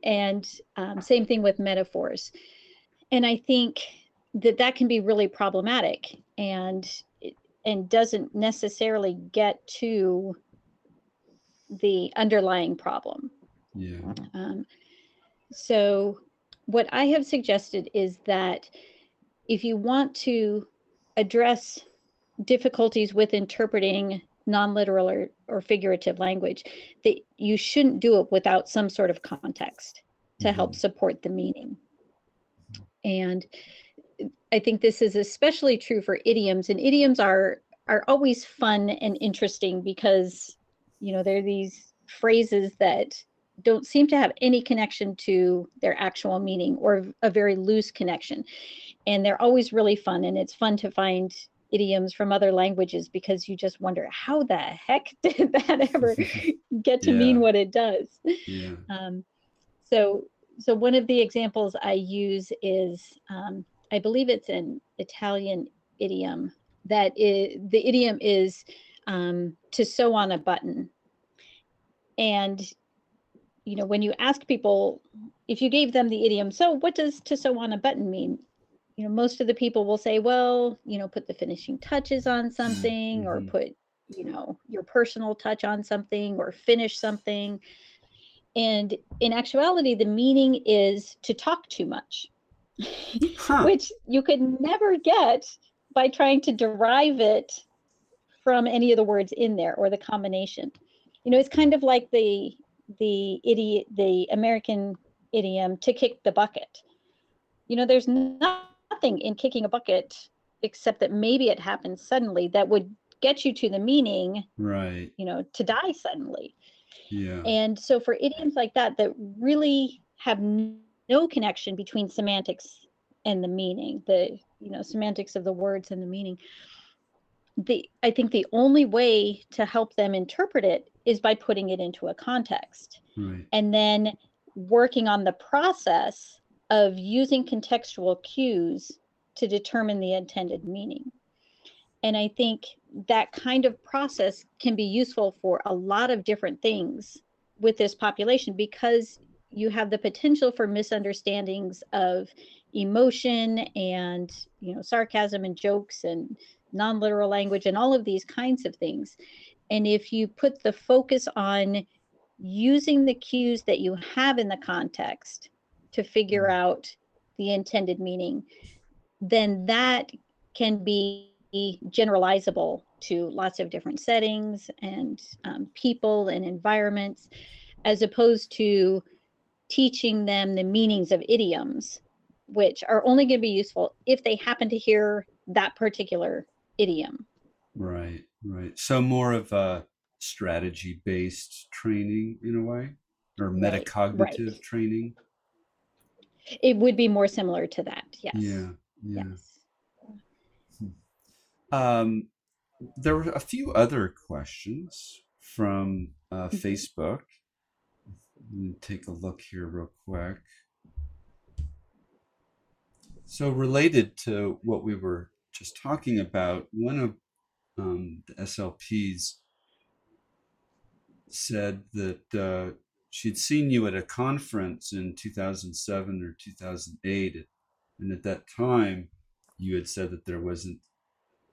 And um, same thing with metaphors. And i think that that can be really problematic and and doesn't necessarily get to the underlying problem. Yeah. Um, so what I have suggested is that if you want to address difficulties with interpreting non-literal or, or figurative language, that you shouldn't do it without some sort of context to mm-hmm. help support the meaning. And I think this is especially true for idioms, and idioms are are always fun and interesting because you know they're these phrases that don't seem to have any connection to their actual meaning or a very loose connection. And they're always really fun. And it's fun to find idioms from other languages because you just wonder how the heck did that ever get to yeah. mean what it does. Yeah. Um, so, so one of the examples I use is, um, I believe it's an Italian idiom that is, the idiom is um, to sew on a button. And you know, when you ask people, if you gave them the idiom, so what does to sew on a button mean? You know, most of the people will say, well, you know, put the finishing touches on something mm-hmm. or put, you know, your personal touch on something or finish something. And in actuality, the meaning is to talk too much, huh. which you could never get by trying to derive it from any of the words in there or the combination. You know, it's kind of like the the idiot the American idiom to kick the bucket. You know, there's nothing in kicking a bucket except that maybe it happens suddenly that would get you to the meaning right. you know to die suddenly. Yeah. And so for idioms like that that really have no connection between semantics and the meaning the you know semantics of the words and the meaning the i think the only way to help them interpret it is by putting it into a context right. and then working on the process of using contextual cues to determine the intended meaning. And I think that kind of process can be useful for a lot of different things with this population because you have the potential for misunderstandings of emotion and you know sarcasm and jokes and non-literal language and all of these kinds of things and if you put the focus on using the cues that you have in the context to figure mm. out the intended meaning, then that can be generalizable to lots of different settings and um, people and environments, as opposed to teaching them the meanings of idioms, which are only going to be useful if they happen to hear that particular idiom. Right, right. So more of a strategy based training in a way, or metacognitive right, training. It would be more similar to that. Yes. Yeah. Yeah. Yes. Hmm. Um, there were a few other questions from uh, mm-hmm. Facebook. Let me take a look here real quick. So, related to what we were just talking about, one of um, the SLPs said that uh, she'd seen you at a conference in 2007 or 2008, and at that time, you had said that there wasn't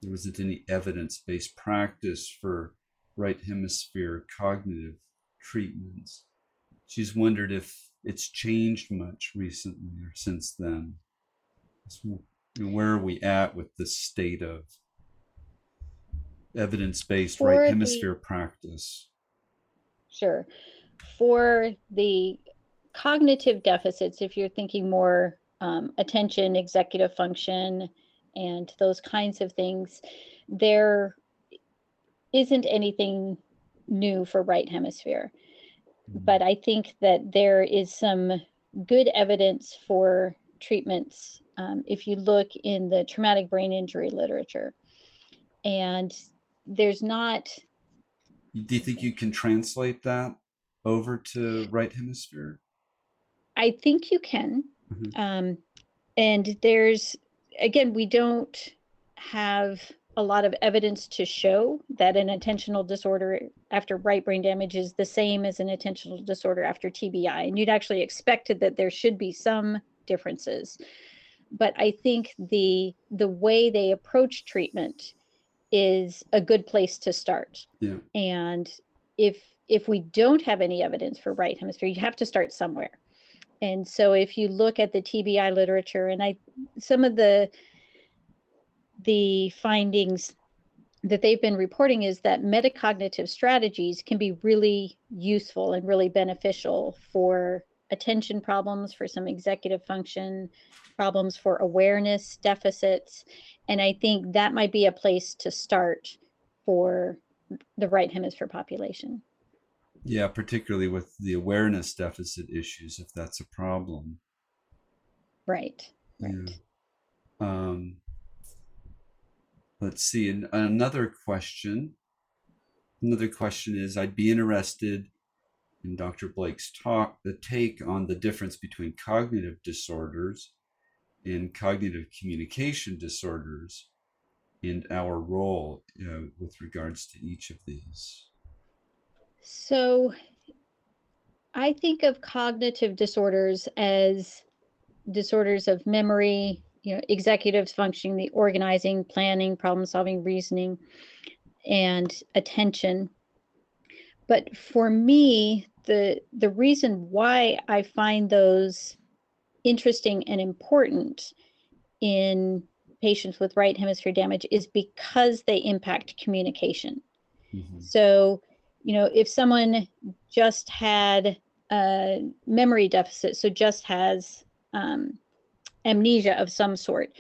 there wasn't any evidence-based practice for right hemisphere cognitive treatments. She's wondered if it's changed much recently or since then. So where are we at with the state of evidence-based for right hemisphere the, practice? Sure. For the cognitive deficits, if you're thinking more um, attention, executive function, and those kinds of things, there isn't anything new for right hemisphere. Mm-hmm. But I think that there is some good evidence for treatments um, if you look in the traumatic brain injury literature. And there's not. Do you think you can translate that over to right hemisphere? I think you can. Mm-hmm. Um, and there's, again, we don't have a lot of evidence to show that an attentional disorder after right brain damage is the same as an attentional disorder after TBI. And you'd actually expected that there should be some differences. But I think the the way they approach treatment is a good place to start. Yeah. And if if we don't have any evidence for right hemisphere, you have to start somewhere. And so if you look at the TBI literature and I some of the the findings that they've been reporting is that metacognitive strategies can be really useful and really beneficial for attention problems, for some executive function problems, for awareness deficits. And I think that might be a place to start for the right hemisphere population. Yeah, particularly with the awareness deficit issues, if that's a problem. Right. Right. Yeah. Um, let's see. And another question. Another question is I'd be interested in Dr. Blake's talk, the take on the difference between cognitive disorders and cognitive communication disorders and our role you know, with regards to each of these. So I think of cognitive disorders as disorders of memory, you know, executive functioning, the organizing, planning, problem solving, reasoning, and attention. But for me, the the reason why I find those interesting and important in patients with right hemisphere damage is because they impact communication. Mm-hmm. So, you know, if someone just had a memory deficit, so just has um, amnesia of some sort,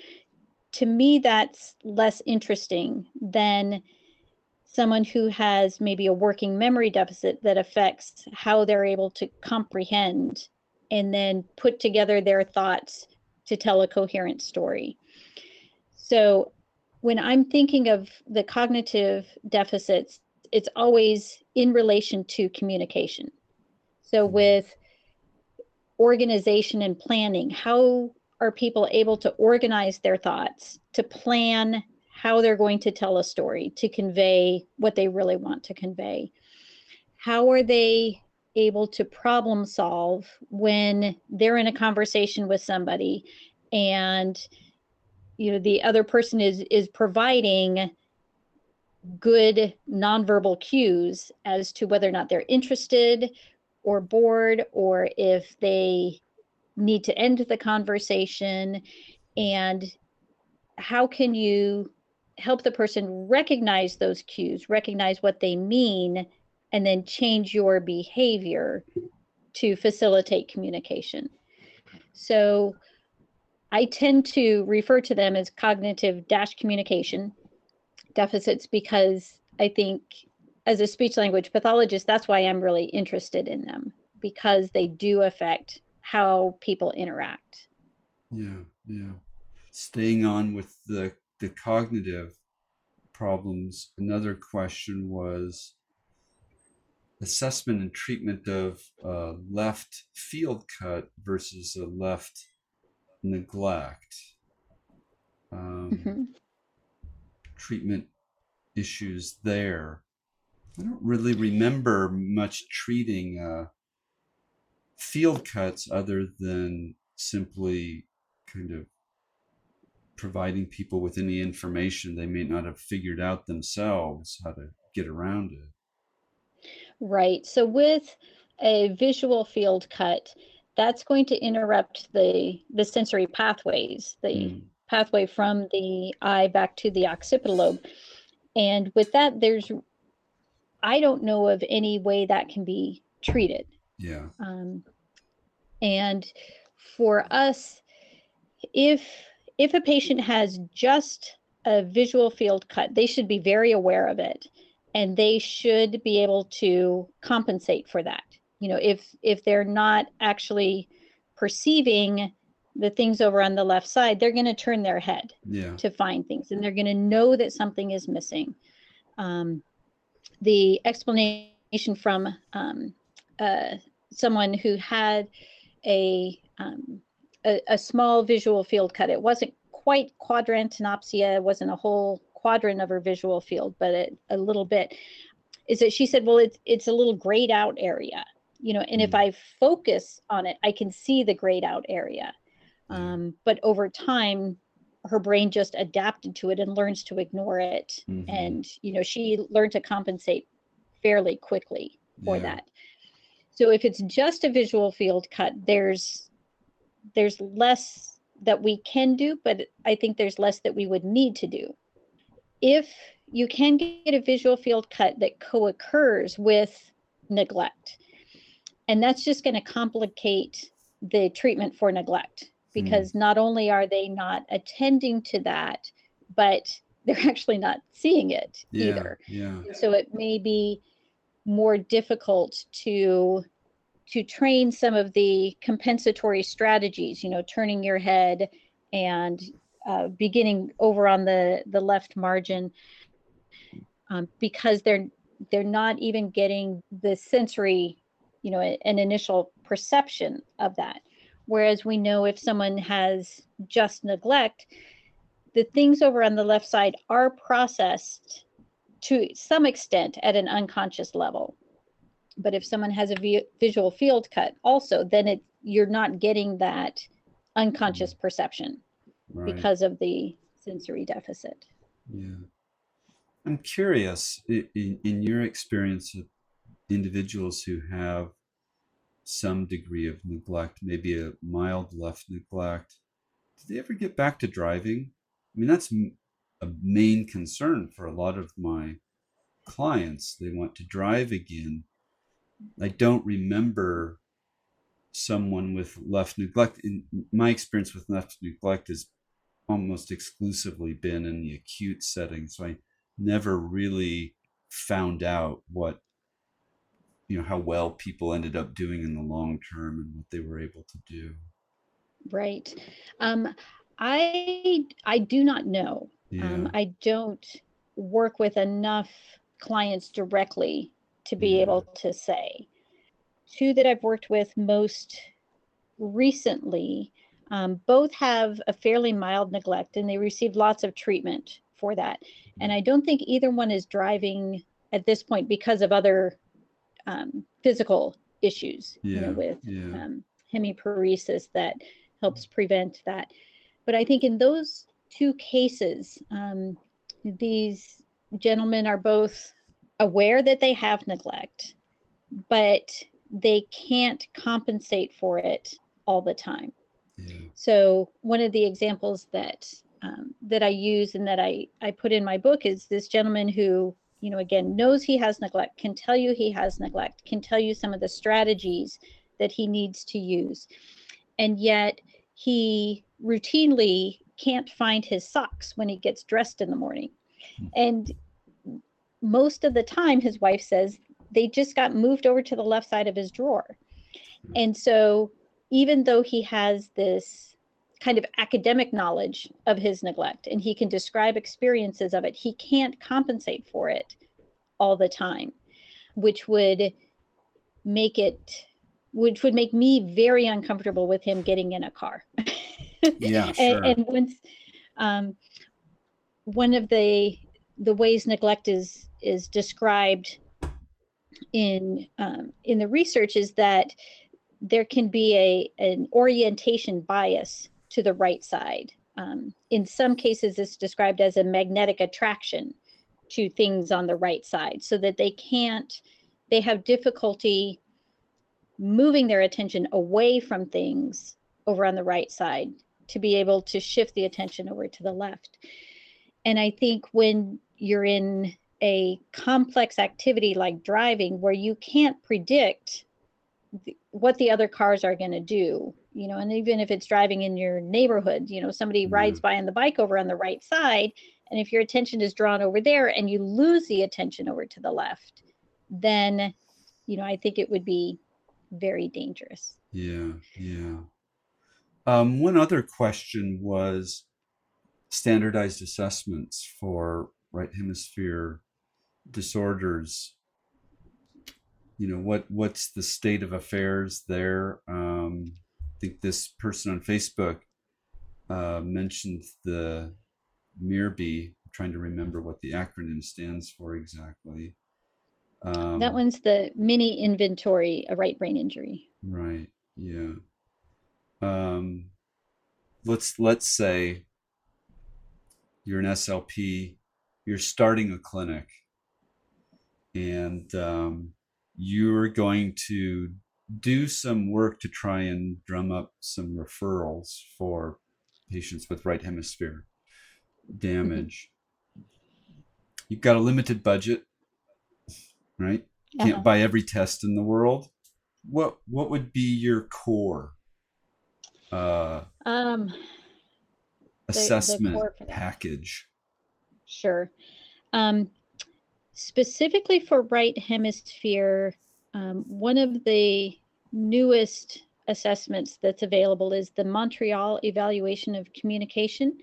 to me, that's less interesting than someone who has maybe a working memory deficit that affects how they're able to comprehend and then put together their thoughts to tell a coherent story. So when I'm thinking of the cognitive deficits, it's always in relation to communication. So mm-hmm. with organization and planning, how are people able to organize their thoughts, to plan how they're going to tell a story to convey what they really want to convey. How are they able to problem solve when they're in a conversation with somebody and you know the other person is is providing good nonverbal cues as to whether or not they're interested or bored or if they need to end the conversation and how can you help the person recognize those cues, recognize what they mean, and then change your behavior to facilitate communication. So I tend to refer to them as cognitive dash communication deficits because I think as a speech language pathologist, that's why I'm really interested in them because they do affect how people interact. Yeah, yeah. Staying on with the the cognitive problems, another question was assessment and treatment of uh, left field cut versus a left neglect. Um, mm-hmm. Treatment issues there. I don't really remember much treating uh, field cuts other than simply kind of providing people with any information they may not have figured out themselves how to get around it. Right. So with a visual field cut, that's going to interrupt the the sensory pathways, the mm. pathway from the eye back to the occipital lobe. And with that, there's I don't know of any way that can be treated. Yeah. Um, and for us, if if a patient has just a visual field cut, they should be very aware of it and they should be able to compensate for that you know if if they're not actually perceiving the things over on the left side they're going to turn their head yeah. to find things and they're going to know that something is missing um, the explanation from um, uh, someone who had a, um, a, a small visual field cut it wasn't quite quadrantanopsia it wasn't a whole quadrant of her visual field, but it, a little bit, is that she said, well, it's it's a little grayed out area, you know, and mm. if I focus on it, I can see the grayed out area. Um, but over time, her brain just adapted to it and learns to ignore it. Mm-hmm. And, you know, she learned to compensate fairly quickly for yeah. that. So if it's just a visual field cut, there's there's less that we can do, but I think there's less that we would need to do if you can get a visual field cut that co-occurs with neglect and that's just going to complicate the treatment for neglect because mm. not only are they not attending to that but they're actually not seeing it yeah, either yeah. so it may be more difficult to to train some of the compensatory strategies you know turning your head and uh, beginning over on the the left margin um, because they're they're not even getting the sensory you know an initial perception of that. Whereas we know if someone has just neglect the things over on the left side are processed to some extent at an unconscious level but if someone has a vi- visual field cut also then it you're not getting that unconscious mm. perception right. because of the sensory deficit. Yeah. I'm curious, in, in your experience of individuals who have some degree of neglect, maybe a mild left neglect, do they ever get back to driving? I mean, that's a main concern for a lot of my clients. They want to drive again. I don't remember someone with left neglect. In my experience with left neglect is almost exclusively been in the acute setting. So I never really found out what, you know, how well people ended up doing in the long term and what they were able to do. Right. Um, I I do not know. Um, yeah. Um, I don't work with enough clients directly to be able to say. Two that I've worked with most recently um, both have a fairly mild neglect and they received lots of treatment for that. And I don't think either one is driving at this point because of other um, physical issues, yeah, you know, with yeah. um, hemiparesis that helps prevent that. But I think in those two cases, um, these gentlemen are both aware that they have neglect, but they can't compensate for it all the time. Yeah. So one of the examples that um, that I use and that I I put in my book is this gentleman who you know again knows he has neglect, can tell you he has neglect, can tell you some of the strategies that he needs to use, and yet he routinely can't find his socks when he gets dressed in the morning, hmm. and most of the time his wife says they just got moved over to the left side of his drawer. And so even though he has this kind of academic knowledge of his neglect and he can describe experiences of it, he can't compensate for it all the time, which would make it which would make me very uncomfortable with him getting in a car. yeah, sure. and, and once um, one of the the ways neglect is is described in um, in the research is that there can be a an orientation bias to the right side. Um, in some cases, it's described as a magnetic attraction to things on the right side, so that they can't they have difficulty moving their attention away from things over on the right side to be able to shift the attention over to the left. And I think when you're in a complex activity like driving where you can't predict the, what the other cars are going to do you know and even if it's driving in your neighborhood you know somebody mm-hmm. rides by on the bike over on the right side and if your attention is drawn over there and you lose the attention over to the left then you know i think it would be very dangerous yeah yeah um, one other question was standardized assessments for right hemisphere disorders you know what what's the state of affairs there? Um, i think this person on facebook uh, mentioned the mirbi i'm trying to remember what the acronym stands for exactly. Um, that one's the mini inventory a right brain injury. Right yeah. Um, let's let's say you're an slp you're starting a clinic and um, you're going to do some work to try and drum up some referrals for patients with right hemisphere damage. You've got a limited budget, right? Can't uh-huh. buy every test in the world. What what would be your core uh, um, assessment the, the package? Sure. Um, specifically for right hemisphere, um, one of the newest assessments that's available is the Montreal Evaluation of Communication.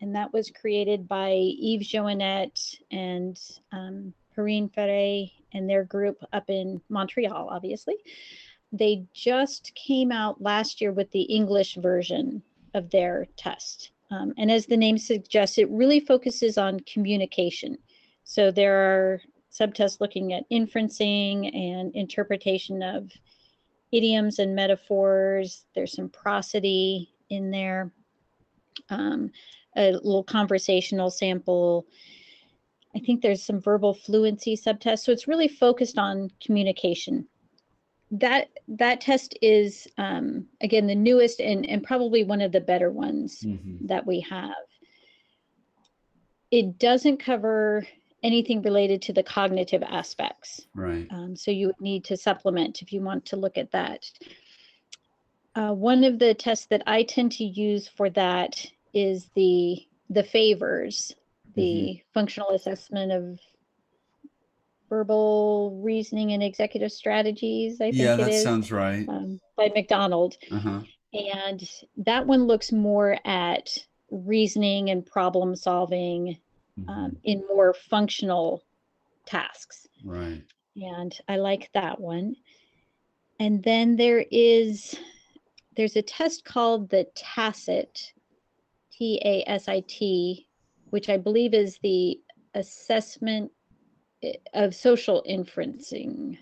And that was created by Yves Joanette and um, Perrine Ferré and their group up in Montreal, obviously. They just came out last year with the English version of their test. Um, and as the name suggests, it really focuses on communication. So there are subtests looking at inferencing and interpretation of idioms and metaphors. There's some prosody in there, um, a little conversational sample. I think there's some verbal fluency subtests. So it's really focused on communication that that test is um, again the newest and, and probably one of the better ones mm-hmm. that we have it doesn't cover anything related to the cognitive aspects right um, so you would need to supplement if you want to look at that uh, one of the tests that i tend to use for that is the the FAVRES the mm-hmm. functional assessment of verbal reasoning and executive strategies. I think yeah, that sounds right. Um, by MacDonald, uh-huh. and that one looks more at reasoning and problem solving. Um, in more functional tasks. Right. And I like that one. And then there is there's a test called the TASIT, T A S I T, which I believe is the assessment of social inferencing.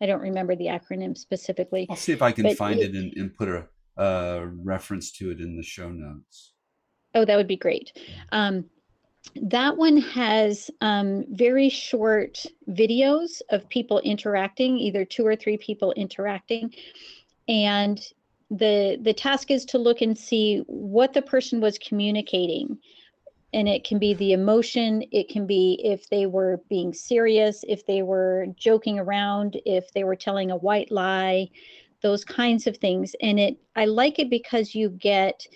I don't remember the acronym specifically. I'll see if I can find it, it and, and, put a, a, reference to it in the show notes. Oh, that would be great. Um, that one has um, very short videos of people interacting, either two or three people interacting. And the the task is to look and see what the person was communicating and it can be the emotion it can be if they were being serious if they were joking around if they were telling a white lie those kinds of things and it i like it because you get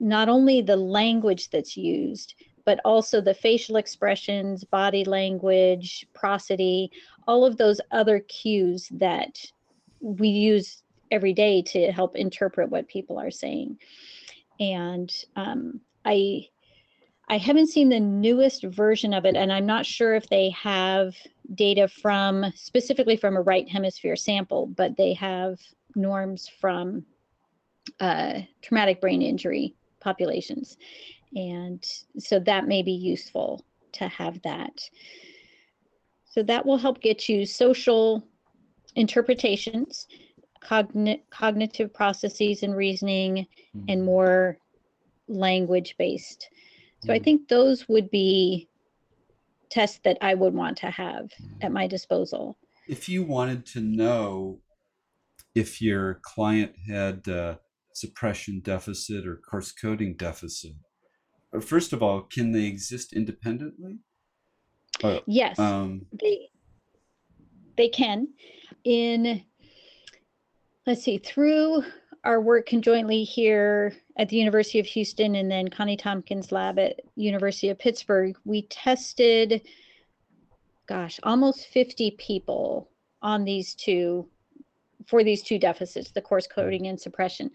not only the language that's used but also the facial expressions body language prosody all of those other cues that we use every day to help interpret what people are saying and um, i I haven't seen the newest version of it, and I'm not sure if they have data from specifically from a right hemisphere sample, but they have norms from uh, traumatic brain injury populations. And so that may be useful to have that. So that will help get you social interpretations, cogn- cognitive processes and reasoning, mm-hmm. and more language based so I mm. think those would be tests that I would want to have mm. at my disposal. If you wanted to know if your client had a suppression deficit or coarse coding deficit, uh, first of all, can they exist independently? Uh, yes, um, they they can. In let's see, through our work conjointly here at the University of Houston and then Connie Tompkins lab at University of Pittsburgh, we tested, gosh, almost 50 people on these two, for these two deficits, the coarse coding and suppression.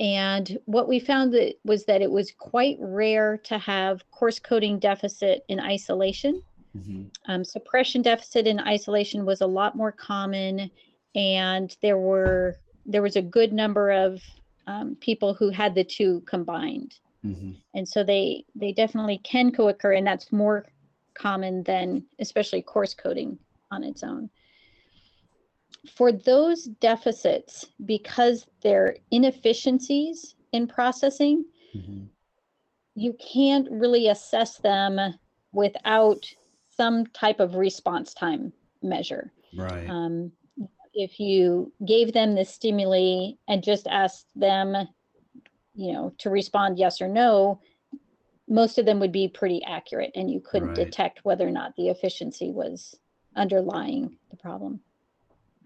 And what we found that was that it was quite rare to have coarse coding deficit in isolation. Mm-hmm. Um, suppression deficit in isolation was a lot more common, and there were there was a good number of um, people who had the two combined. Mm-hmm. And so they they definitely can co-occur, and that's more common than especially coarse coding on its own. For those deficits, because they're inefficiencies in processing, mm-hmm. you can't really assess them without some type of response time measure. Right. Um, if you gave them the stimuli and just asked them, you know, to respond yes or no, most of them would be pretty accurate and you couldn't right. detect whether or not the efficiency was underlying the problem.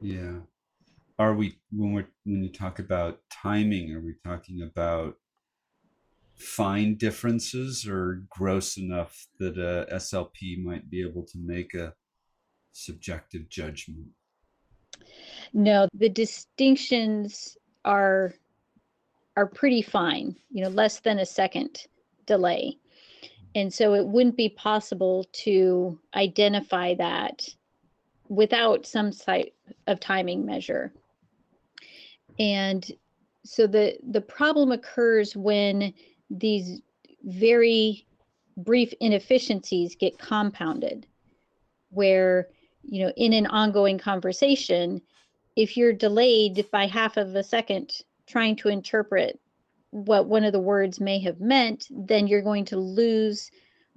Yeah. Are we when we're when you talk about timing, are we talking about fine differences or gross enough that a SLP might be able to make a subjective judgment? No, the distinctions are are pretty fine, you know, less than a second delay. And so it wouldn't be possible to identify that without some type of timing measure. And so the the problem occurs when these very brief inefficiencies get compounded where you know in an ongoing conversation if you're delayed by half of a second trying to interpret what one of the words may have meant, then you're going to lose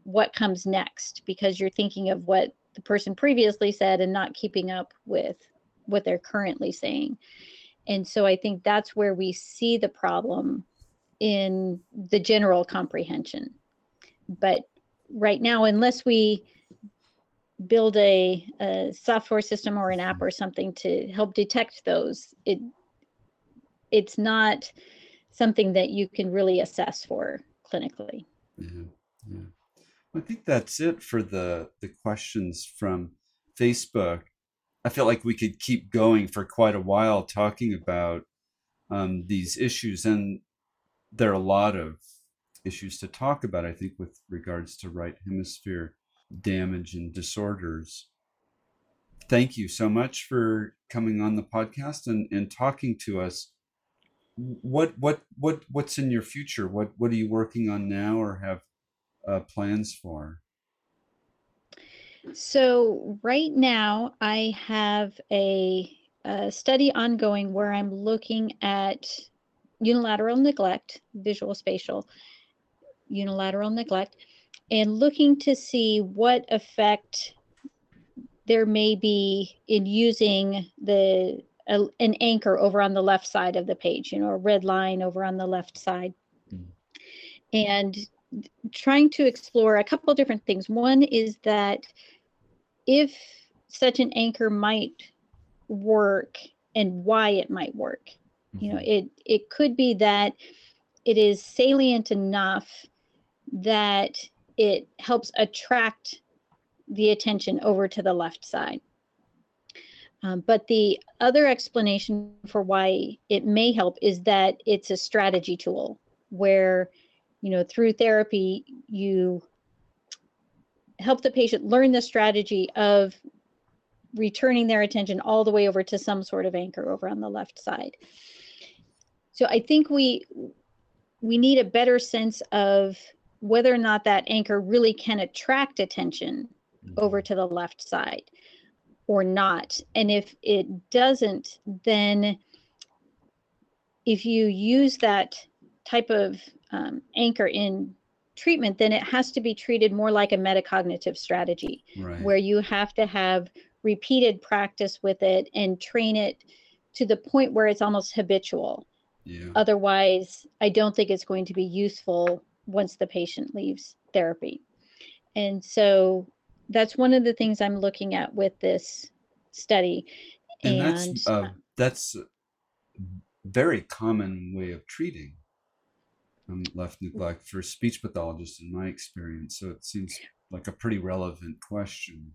what comes next because you're thinking of what the person previously said and not keeping up with what they're currently saying. And so I think that's where we see the problem in the general comprehension. But right now, unless we build a, a, software system or an app or something to help detect those it it's not something that you can really assess for clinically yeah. I think that's it for the the questions from facebook i feel like we could keep going for quite a while talking about um, these issues and there are a lot of issues to talk about i think with regards to right hemisphere damage and disorders. Thank you so much for coming on the podcast and, and talking to us. What what what what's in your future? What what are you working on now or have uh, plans for? So right now I have a, a study ongoing where I'm looking at unilateral neglect, visual spatial unilateral neglect, and looking to see what effect there may be in using the a, an anchor over on the left side of the page, you know, a red line over on the left side. Mm. And trying to explore a couple different things. One is that if such an anchor might work and why it might work. You know, mm-hmm. it it could be that it is salient enough that it helps attract the attention over to the left side. Um, but the other explanation for why it may help is that it's a strategy tool where, you know, through therapy, you help the patient learn the strategy of returning their attention all the way over to some sort of anchor over on the left side. So I think we we need a better sense of whether or not that anchor really can attract attention over mm-hmm. to the left side or not. And if it doesn't, then if you use that type of um, anchor in treatment, then it has to be treated more like a metacognitive strategy, right. where you have to have repeated practice with it and train it to the point where it's almost habitual. Yeah. Otherwise, I don't think it's going to be useful once the patient leaves therapy. And so that's one of the things I'm looking at with this study. And, and that's uh, that's a very common way of treating um, left neglect for speech pathologists in my experience. So it seems like a pretty relevant question.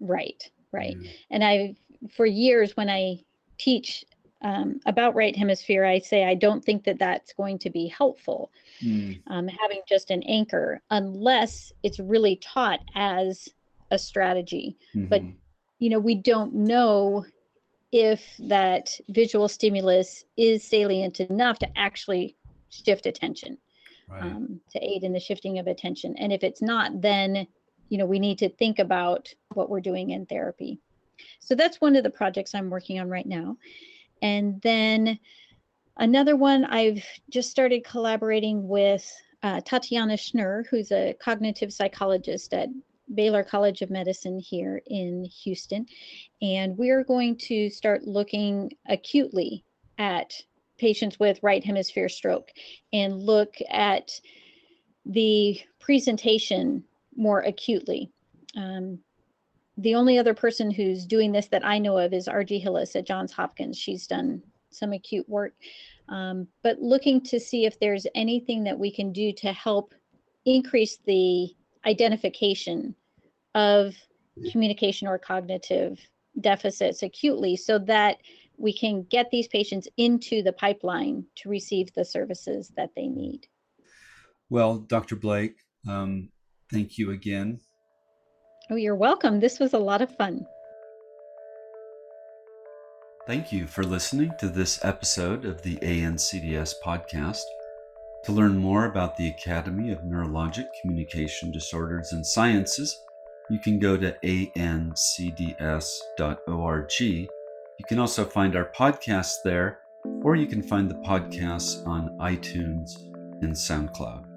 Right, right. Yeah. And I, for years, when I teach um, about right hemisphere, I say I don't think that that's going to be helpful, mm. um, having just an anchor, unless it's really taught as a strategy. Mm-hmm. But you know, we don't know if that visual stimulus is salient enough to actually shift attention, right. um, to aid in the shifting of attention. And if it's not, then you know we need to think about what we're doing in therapy. So that's one of the projects I'm working on right now. And then another one, I've just started collaborating with uh, Tatiana Schnur, who's a cognitive psychologist at Baylor College of Medicine here in Houston. And we're going to start looking acutely at patients with right hemisphere stroke and look at the presentation more acutely. Um, the only other person who's doing this that I know of is Argye Hillis at Johns Hopkins. She's done some acute work, um, but looking to see if there's anything that we can do to help increase the identification of communication or cognitive deficits acutely so that we can get these patients into the pipeline to receive the services that they need. Well, Dr. Blake, um, thank you again Oh, you're welcome. This was a lot of fun. Thank you for listening to this episode of the ANCDS podcast. To learn more about the Academy of Neurologic Communication Disorders and Sciences, you can go to ancds.org. You can also find our podcast there, or you can find the podcasts on iTunes and SoundCloud.